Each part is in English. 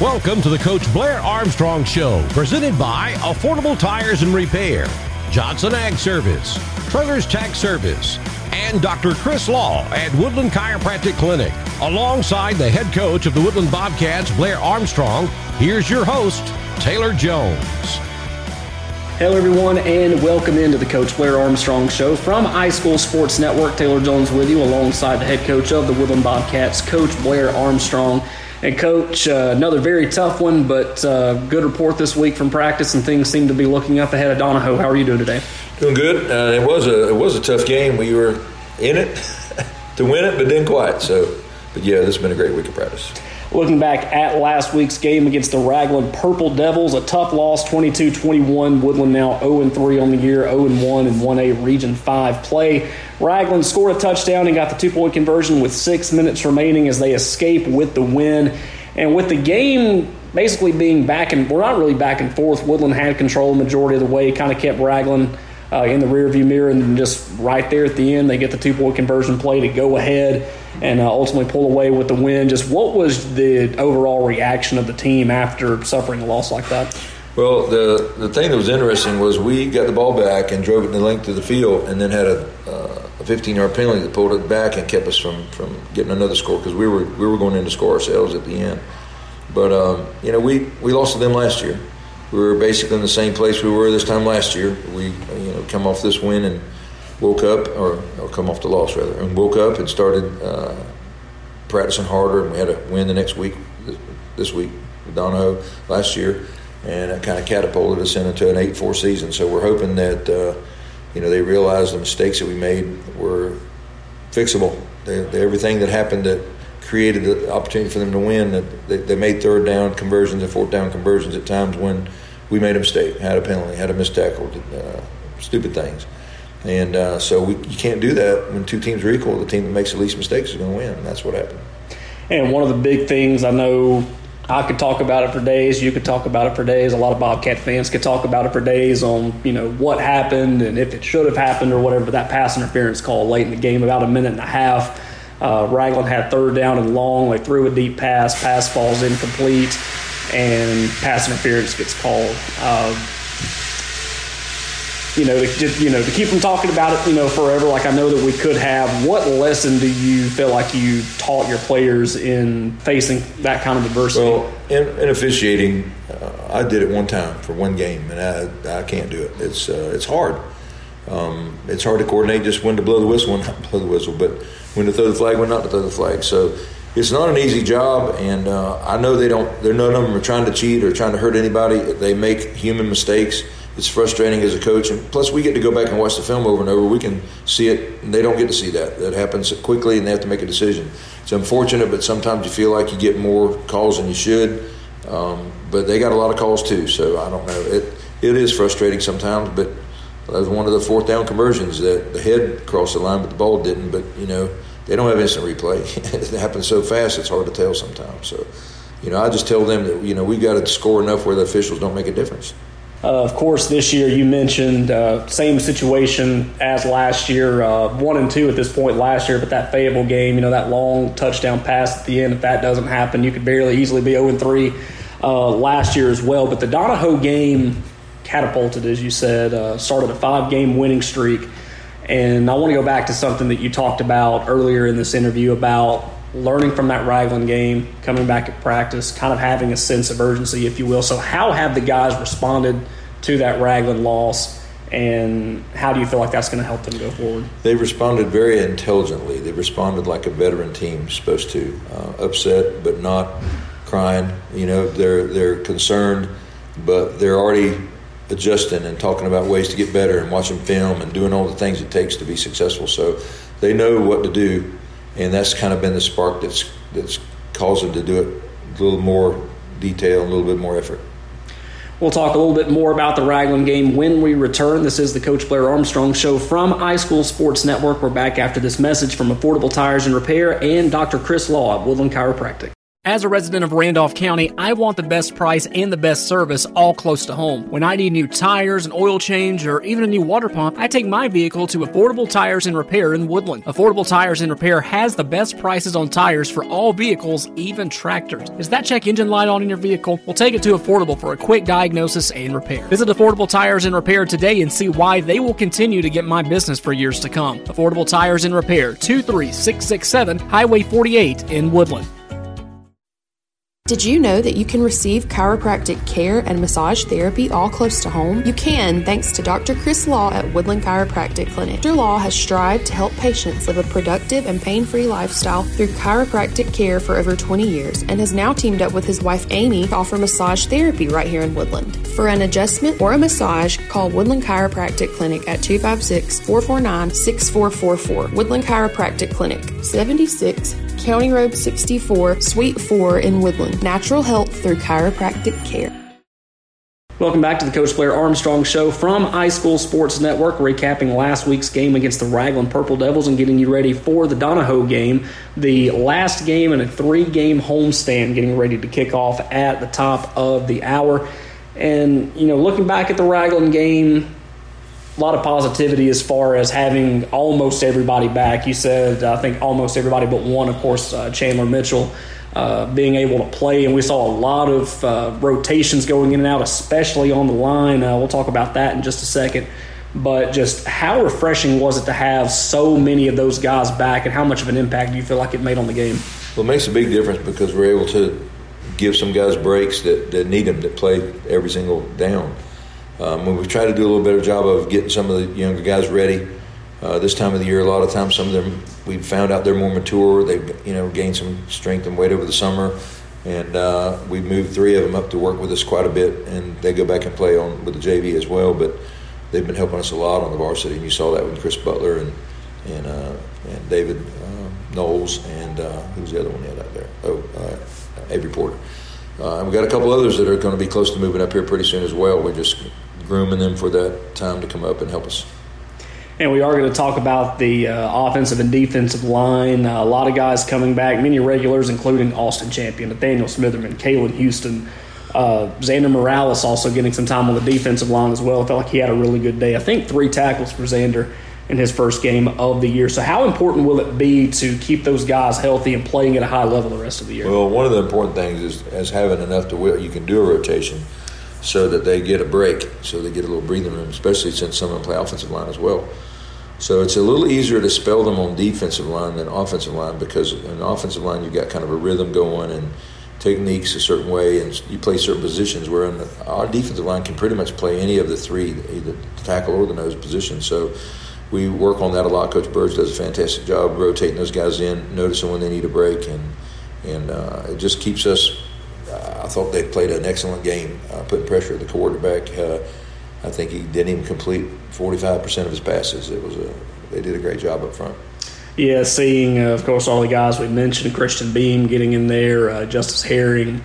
Welcome to the Coach Blair Armstrong Show, presented by Affordable Tires and Repair, Johnson Ag Service, Treller's Tax Service, and Dr. Chris Law at Woodland Chiropractic Clinic. Alongside the head coach of the Woodland Bobcats, Blair Armstrong, here's your host, Taylor Jones. Hello, everyone, and welcome into the Coach Blair Armstrong Show from iSchool Sports Network. Taylor Jones with you, alongside the head coach of the Woodland Bobcats, Coach Blair Armstrong. And coach, uh, another very tough one, but uh, good report this week from practice, and things seem to be looking up ahead of Donoho. How are you doing today? Doing good. Uh, it was a it was a tough game. We were in it to win it, but didn't quite. So, but yeah, this has been a great week of practice. Looking back at last week's game against the Ragland Purple Devils, a tough loss, 22-21. Woodland now 0-3 on the year, 0-1 in 1A Region 5 play. Ragland scored a touchdown and got the two-point conversion with six minutes remaining as they escape with the win. And with the game basically being back and we're not really back and forth, Woodland had control the majority of the way, kind of kept Ragland – uh, in the rearview mirror, and just right there at the end, they get the two point conversion play to go ahead and uh, ultimately pull away with the win. Just what was the overall reaction of the team after suffering a loss like that? Well, the the thing that was interesting was we got the ball back and drove it the length of the field, and then had a, uh, a 15 yard penalty that pulled it back and kept us from, from getting another score because we were we were going in to score ourselves at the end. But um, you know, we we lost to them last year we were basically in the same place we were this time last year. We, you know, come off this win and woke up, or, or come off the loss rather, and woke up and started uh, practicing harder. And we had a win the next week, this week with Donoho last year, and it kind of catapulted us into an eight-four season. So we're hoping that uh, you know they realize the mistakes that we made were fixable. They, they, everything that happened that created the opportunity for them to win. That they, they, made third down conversions and fourth down conversions at times when we made a mistake, had a penalty, had a missed tackle, uh, stupid things. And uh, so we, you can't do that when two teams are equal. The team that makes the least mistakes is going to win. And that's what happened. And one of the big things I know I could talk about it for days. You could talk about it for days. A lot of Bobcat fans could talk about it for days on you know what happened and if it should have happened or whatever. But that pass interference call late in the game, about a minute and a half uh, Ragland had third down and long. They threw a deep pass. Pass falls incomplete, and pass interference gets called. Uh, you know, to you know, to keep from talking about it, you know, forever. Like I know that we could have. What lesson do you feel like you taught your players in facing that kind of adversity? Well, in, in officiating, uh, I did it one time for one game, and I I can't do it. It's uh, it's hard. Um, it's hard to coordinate just when to blow the whistle when not blow the whistle, but when to throw the flag, when not to throw the flag. So it's not an easy job, and uh, I know they don't. They're none of them are trying to cheat or trying to hurt anybody. They make human mistakes. It's frustrating as a coach, and plus we get to go back and watch the film over and over. We can see it, and they don't get to see that. That happens quickly, and they have to make a decision. It's unfortunate, but sometimes you feel like you get more calls than you should. Um, but they got a lot of calls too, so I don't know. It it is frustrating sometimes, but that was one of the fourth down conversions that the head crossed the line, but the ball didn't. But you know, they don't have instant replay. it happens so fast; it's hard to tell sometimes. So, you know, I just tell them that you know we got to score enough where the officials don't make a difference. Uh, of course, this year you mentioned uh, same situation as last year, uh, one and two at this point last year, but that Fayetteville game, you know, that long touchdown pass at the end. If that doesn't happen, you could barely easily be zero and three uh, last year as well. But the Donoho game catapulted, as you said, uh, started a five game winning streak. And I want to go back to something that you talked about earlier in this interview about learning from that Ragland game, coming back at practice, kind of having a sense of urgency, if you will. So, how have the guys responded to that Ragland loss? And how do you feel like that's going to help them go forward? They responded very intelligently. They responded like a veteran team supposed to, uh, upset but not crying. You know, they're they're concerned, but they're already adjusting and talking about ways to get better and watching film and doing all the things it takes to be successful. So they know what to do, and that's kind of been the spark that's that's caused them to do it a little more detail, a little bit more effort. We'll talk a little bit more about the Ragland game when we return. This is the Coach Blair Armstrong Show from iSchool Sports Network. We're back after this message from Affordable Tires and Repair and Dr. Chris Law at Woodland Chiropractic. As a resident of Randolph County, I want the best price and the best service all close to home. When I need new tires, an oil change, or even a new water pump, I take my vehicle to Affordable Tires and Repair in Woodland. Affordable Tires and Repair has the best prices on tires for all vehicles, even tractors. Is that check engine light on in your vehicle? We'll take it to Affordable for a quick diagnosis and repair. Visit Affordable Tires and Repair today and see why they will continue to get my business for years to come. Affordable Tires and Repair, 23667 Highway 48 in Woodland. Did you know that you can receive chiropractic care and massage therapy all close to home? You can thanks to Dr. Chris Law at Woodland Chiropractic Clinic. Dr. Law has strived to help patients live a productive and pain free lifestyle through chiropractic care for over 20 years and has now teamed up with his wife Amy to offer massage therapy right here in Woodland. For an adjustment or a massage, call Woodland Chiropractic Clinic at 256 449 6444. Woodland Chiropractic Clinic, 76 County Road 64, Suite 4 in Woodland. Natural health through chiropractic care. Welcome back to the Coach Blair Armstrong Show from iSchool Sports Network, recapping last week's game against the Ragland Purple Devils and getting you ready for the Donoho game, the last game in a three game homestand, getting ready to kick off at the top of the hour. And, you know, looking back at the Ragland game, a lot of positivity as far as having almost everybody back. You said, I think almost everybody but one, of course, uh, Chandler Mitchell. Uh, being able to play, and we saw a lot of uh, rotations going in and out, especially on the line. Uh, we'll talk about that in just a second. But just how refreshing was it to have so many of those guys back, and how much of an impact do you feel like it made on the game? Well, it makes a big difference because we're able to give some guys breaks that, that need them, that play every single down. Um, we try to do a little better job of getting some of the younger guys ready uh, this time of the year, a lot of times some of them we've found out they're more mature. They've you know gained some strength and weight over the summer, and uh, we moved three of them up to work with us quite a bit, and they go back and play on with the JV as well. But they've been helping us a lot on the varsity, and you saw that with Chris Butler and and uh, and David uh, Knowles and uh, who's the other one you had out there? Oh, uh, Avery Porter. Uh, and we've got a couple others that are going to be close to moving up here pretty soon as well. We just grooming them for that time to come up and help us. And we are going to talk about the uh, offensive and defensive line. Uh, a lot of guys coming back, many regulars, including Austin Champion, Nathaniel Smitherman, Kalen Houston, uh, Xander Morales also getting some time on the defensive line as well. I felt like he had a really good day. I think three tackles for Xander in his first game of the year. So, how important will it be to keep those guys healthy and playing at a high level the rest of the year? Well, one of the important things is, is having enough to where you can do a rotation so that they get a break, so they get a little breathing room, especially since some of them play offensive line as well. So it's a little easier to spell them on defensive line than offensive line because in offensive line you've got kind of a rhythm going and techniques a certain way, and you play certain positions. Where in the, our defensive line can pretty much play any of the three, either the tackle or the nose position. So we work on that a lot. Coach Burge does a fantastic job rotating those guys in, noticing when they need a break, and and uh, it just keeps us thought they played an excellent game, uh, putting pressure at the quarterback. Uh, I think he didn't even complete 45% of his passes. It was a, they did a great job up front. Yeah, seeing, uh, of course, all the guys we mentioned, Christian Beam getting in there, uh, Justice Herring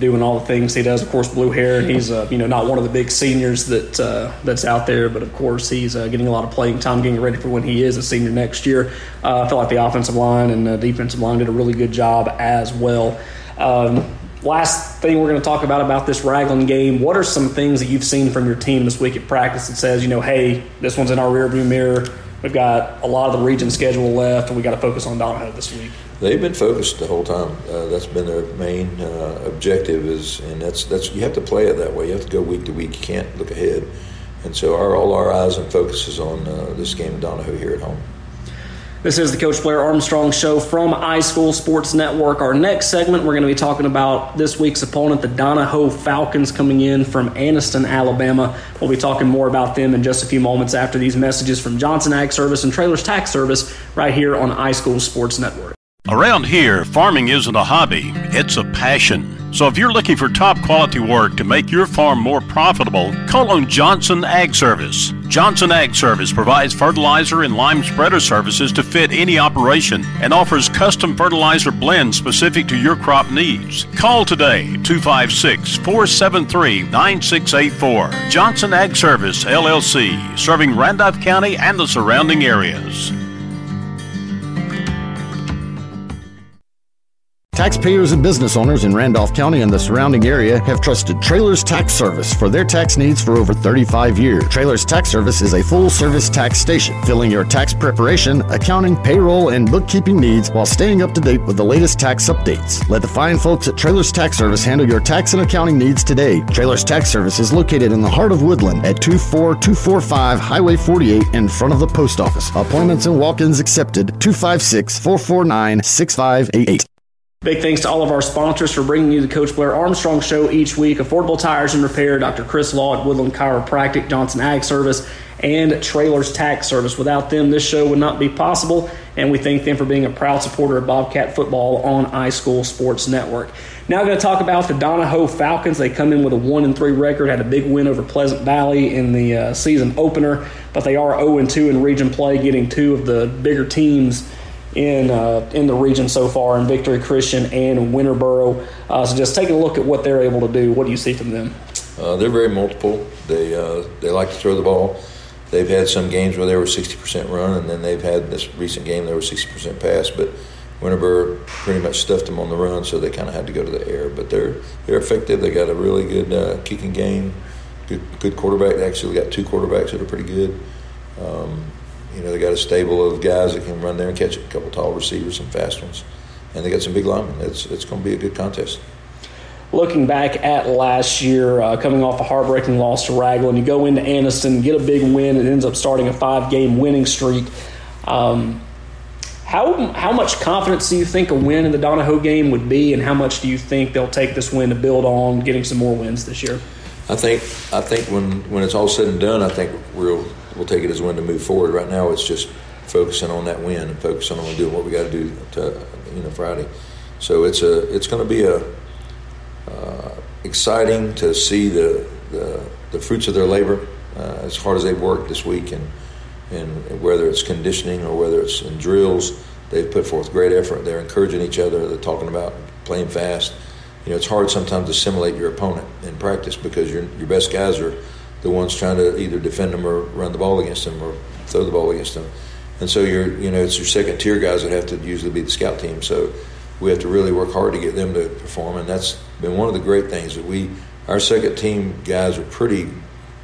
doing all the things he does. Of course, Blue Hair, he's uh, you know not one of the big seniors that uh, that's out there, but of course he's uh, getting a lot of playing time, getting ready for when he is a senior next year. Uh, I feel like the offensive line and the defensive line did a really good job as well. Um, last thing we're going to talk about about this Ragland game. What are some things that you've seen from your team this week at practice that says, you know, hey, this one's in our rearview mirror. We've got a lot of the region schedule left, and we got to focus on Donoho this week. They've been focused the whole time. Uh, that's been their main uh, objective. Is and that's that's you have to play it that way. You have to go week to week. You can't look ahead. And so our, all our eyes and focus is on uh, this game of Donoho here at home. This is the Coach Blair Armstrong Show from iSchool Sports Network. Our next segment, we're going to be talking about this week's opponent, the Donoho Falcons, coming in from Anniston, Alabama. We'll be talking more about them in just a few moments after these messages from Johnson Ag Service and Trailers Tax Service right here on iSchool Sports Network. Around here, farming isn't a hobby, it's a passion. So if you're looking for top quality work to make your farm more profitable, call on Johnson Ag Service. Johnson Ag Service provides fertilizer and lime spreader services to fit any operation and offers custom fertilizer blends specific to your crop needs. Call today 256 473 9684. Johnson Ag Service LLC, serving Randolph County and the surrounding areas. Taxpayers and business owners in Randolph County and the surrounding area have trusted Trailers Tax Service for their tax needs for over 35 years. Trailers Tax Service is a full service tax station, filling your tax preparation, accounting, payroll, and bookkeeping needs while staying up to date with the latest tax updates. Let the fine folks at Trailers Tax Service handle your tax and accounting needs today. Trailers Tax Service is located in the heart of Woodland at 24245 Highway 48 in front of the post office. Appointments and walk ins accepted 256 449 6588. Big thanks to all of our sponsors for bringing you the Coach Blair Armstrong Show each week. Affordable Tires and Repair, Dr. Chris Law at Woodland Chiropractic, Johnson Ag Service, and Trailers Tax Service. Without them, this show would not be possible, and we thank them for being a proud supporter of Bobcat football on iSchool Sports Network. Now, I'm going to talk about the Donoho Falcons. They come in with a one and three record, had a big win over Pleasant Valley in the uh, season opener, but they are 0 and 2 in region play, getting two of the bigger teams in uh, in the region so far in Victory Christian and Winterboro. Uh, so just taking a look at what they're able to do. What do you see from them? Uh, they're very multiple. They uh, they like to throw the ball. They've had some games where they were 60% run, and then they've had this recent game they were 60% pass. But Winterboro pretty much stuffed them on the run, so they kind of had to go to the air. But they're they're effective. They got a really good uh, kicking game. Good good quarterback. They actually got two quarterbacks that are pretty good. Um, you know, they got a stable of guys that can run there and catch it. A couple tall receivers, some fast ones, and they got some big linemen. It's it's going to be a good contest. Looking back at last year, uh, coming off a heartbreaking loss to Ragland, you go into Anniston, get a big win, and ends up starting a five-game winning streak. Um, how how much confidence do you think a win in the Donoho game would be, and how much do you think they'll take this win to build on getting some more wins this year? I think I think when when it's all said and done, I think we'll we'll take it as win to move forward. Right now, it's just focusing on that win and focusing on doing what we got to do to you know Friday. So it's a it's going to be a uh, exciting to see the, the, the fruits of their labor uh, as hard as they've worked this week and and whether it's conditioning or whether it's in drills they've put forth great effort they're encouraging each other they're talking about playing fast you know it's hard sometimes to simulate your opponent in practice because your your best guys are the ones trying to either defend them or run the ball against them or throw the ball against them and so you're you know it's your second tier guys that have to usually be the scout team so we have to really work hard to get them to perform, and that's been one of the great things that we our second team guys are pretty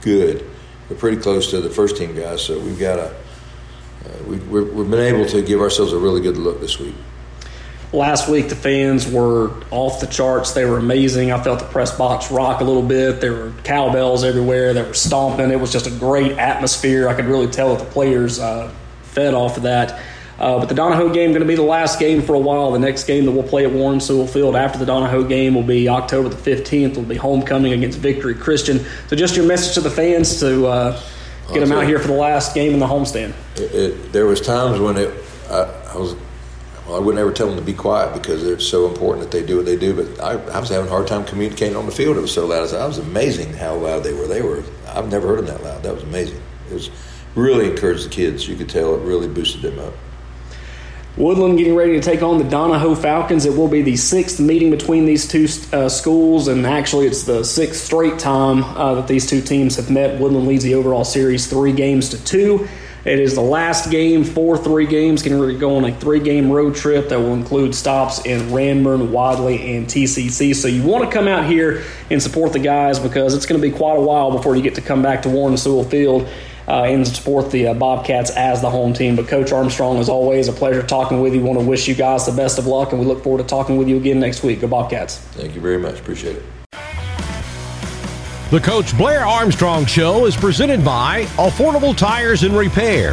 good. We're pretty close to the first team guys, so we've got a uh, we, we have been able to give ourselves a really good look this week. Last week, the fans were off the charts. They were amazing. I felt the press box rock a little bit. There were cowbells everywhere. They were stomping. It was just a great atmosphere. I could really tell that the players uh, fed off of that. Uh, but the Donoho game going to be the last game for a while. The next game that we'll play at Warren Sewell Field after the Donoho game will be October the 15th. It'll be homecoming against Victory Christian. So just your message to the fans to uh, get them out here for the last game in the homestand. It, it, there was times when it, I, I, was, well, I wouldn't ever tell them to be quiet because it's so important that they do what they do. But I, I was having a hard time communicating on the field. It was so loud. I was amazing how loud they were. They were. I've never heard them that loud. That was amazing. It was really encouraged the kids. You could tell it really boosted them up. Woodland getting ready to take on the Donoho Falcons. It will be the sixth meeting between these two uh, schools, and actually, it's the sixth straight time uh, that these two teams have met. Woodland leads the overall series three games to two. It is the last game for three games. Can to go on a three game road trip that will include stops in Ranburne, Wadley, and TCC. So you want to come out here and support the guys because it's going to be quite a while before you get to come back to Warren Sewell Field uh, and support the uh, Bobcats as the home team. But Coach Armstrong, as always, a pleasure talking with you. Want to wish you guys the best of luck, and we look forward to talking with you again next week. Go Bobcats! Thank you very much. Appreciate it. The Coach Blair Armstrong Show is presented by Affordable Tires and Repair,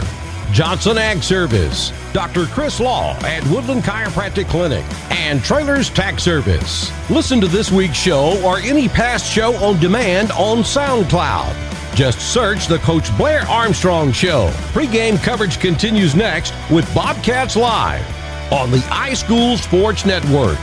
Johnson Ag Service, Dr. Chris Law at Woodland Chiropractic Clinic, and Trailers Tax Service. Listen to this week's show or any past show on demand on SoundCloud. Just search the Coach Blair Armstrong Show. Pre-game coverage continues next with Bobcats Live on the iSchool Sports Network.